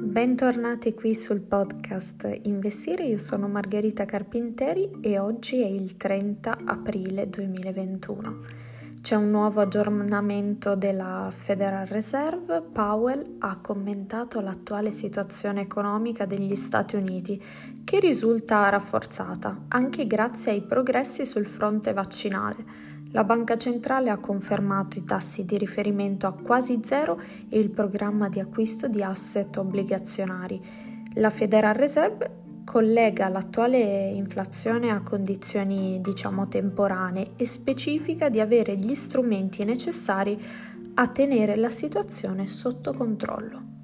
Bentornati qui sul podcast Investire, io sono Margherita Carpinteri e oggi è il 30 aprile 2021. C'è un nuovo aggiornamento della Federal Reserve. Powell ha commentato l'attuale situazione economica degli Stati Uniti, che risulta rafforzata anche grazie ai progressi sul fronte vaccinale. La Banca Centrale ha confermato i tassi di riferimento a quasi zero e il programma di acquisto di asset obbligazionari. La Federal Reserve collega l'attuale inflazione a condizioni diciamo temporanee e specifica di avere gli strumenti necessari a tenere la situazione sotto controllo.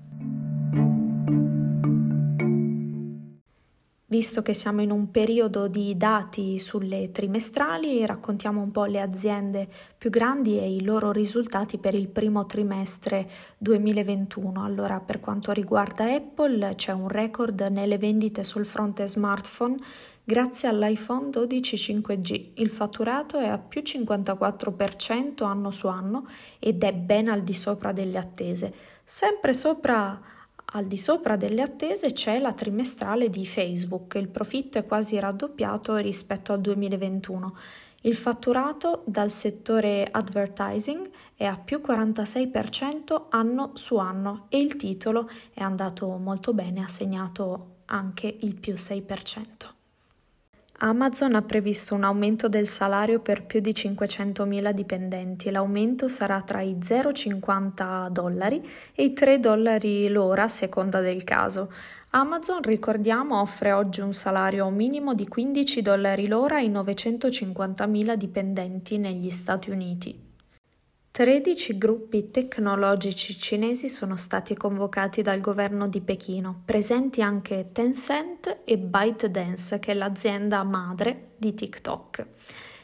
Visto che siamo in un periodo di dati sulle trimestrali, raccontiamo un po' le aziende più grandi e i loro risultati per il primo trimestre 2021. Allora, per quanto riguarda Apple, c'è un record nelle vendite sul fronte smartphone grazie all'iPhone 12 5G. Il fatturato è a più 54% anno su anno ed è ben al di sopra delle attese. Sempre sopra al di sopra delle attese c'è la trimestrale di Facebook, il profitto è quasi raddoppiato rispetto al 2021. Il fatturato dal settore advertising è a più 46% anno su anno e il titolo è andato molto bene, ha segnato anche il più 6%. Amazon ha previsto un aumento del salario per più di 500.000 dipendenti. L'aumento sarà tra i 0,50 dollari e i 3 dollari l'ora a seconda del caso. Amazon, ricordiamo, offre oggi un salario minimo di 15 dollari l'ora ai 950.000 dipendenti negli Stati Uniti. 13 gruppi tecnologici cinesi sono stati convocati dal governo di Pechino, presenti anche Tencent e ByteDance, che è l'azienda madre di TikTok.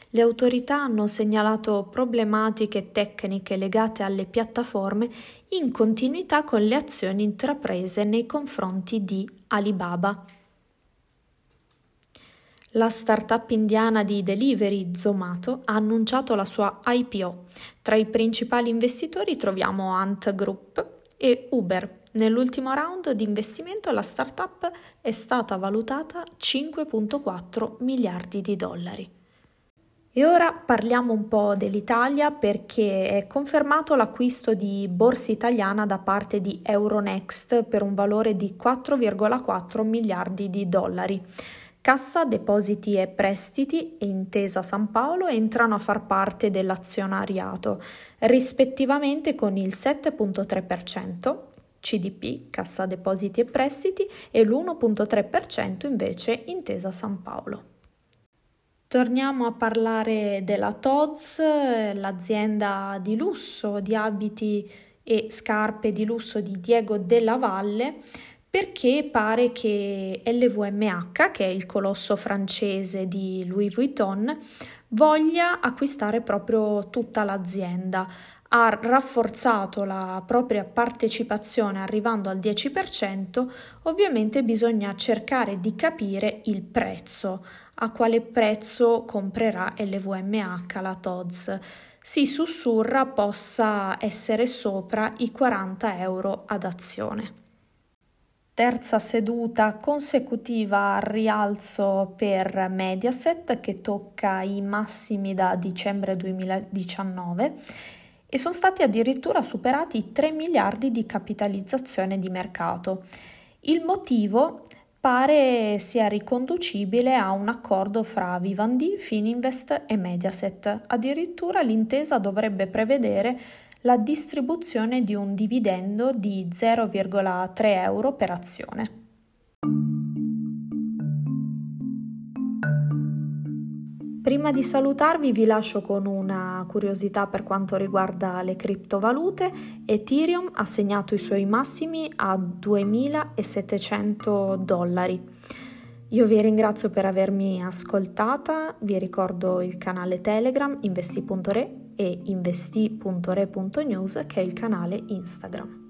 Le autorità hanno segnalato problematiche tecniche legate alle piattaforme in continuità con le azioni intraprese nei confronti di Alibaba. La startup indiana di delivery Zomato ha annunciato la sua IPO. Tra i principali investitori troviamo Ant Group e Uber. Nell'ultimo round di investimento la startup è stata valutata 5.4 miliardi di dollari. E ora parliamo un po' dell'Italia perché è confermato l'acquisto di borsa italiana da parte di Euronext per un valore di 4,4 miliardi di dollari. Cassa Depositi e Prestiti e Intesa San Paolo entrano a far parte dell'azionariato, rispettivamente con il 7.3%, CDP, Cassa Depositi e Prestiti, e l'1.3% invece Intesa San Paolo. Torniamo a parlare della TODS, l'azienda di lusso di abiti e scarpe di lusso di Diego Della Valle perché pare che LVMH, che è il colosso francese di Louis Vuitton, voglia acquistare proprio tutta l'azienda. Ha rafforzato la propria partecipazione arrivando al 10%, ovviamente bisogna cercare di capire il prezzo, a quale prezzo comprerà LVMH la TODS. Si sussurra possa essere sopra i 40 euro ad azione terza seduta consecutiva al rialzo per Mediaset che tocca i massimi da dicembre 2019 e sono stati addirittura superati i 3 miliardi di capitalizzazione di mercato. Il motivo pare sia riconducibile a un accordo fra Vivendi, Fininvest e Mediaset. Addirittura l'intesa dovrebbe prevedere la distribuzione di un dividendo di 0,3 euro per azione. Prima di salutarvi vi lascio con una curiosità per quanto riguarda le criptovalute. Ethereum ha segnato i suoi massimi a 2700 dollari. Io vi ringrazio per avermi ascoltata, vi ricordo il canale Telegram investi.re e investi.re.news che è il canale Instagram.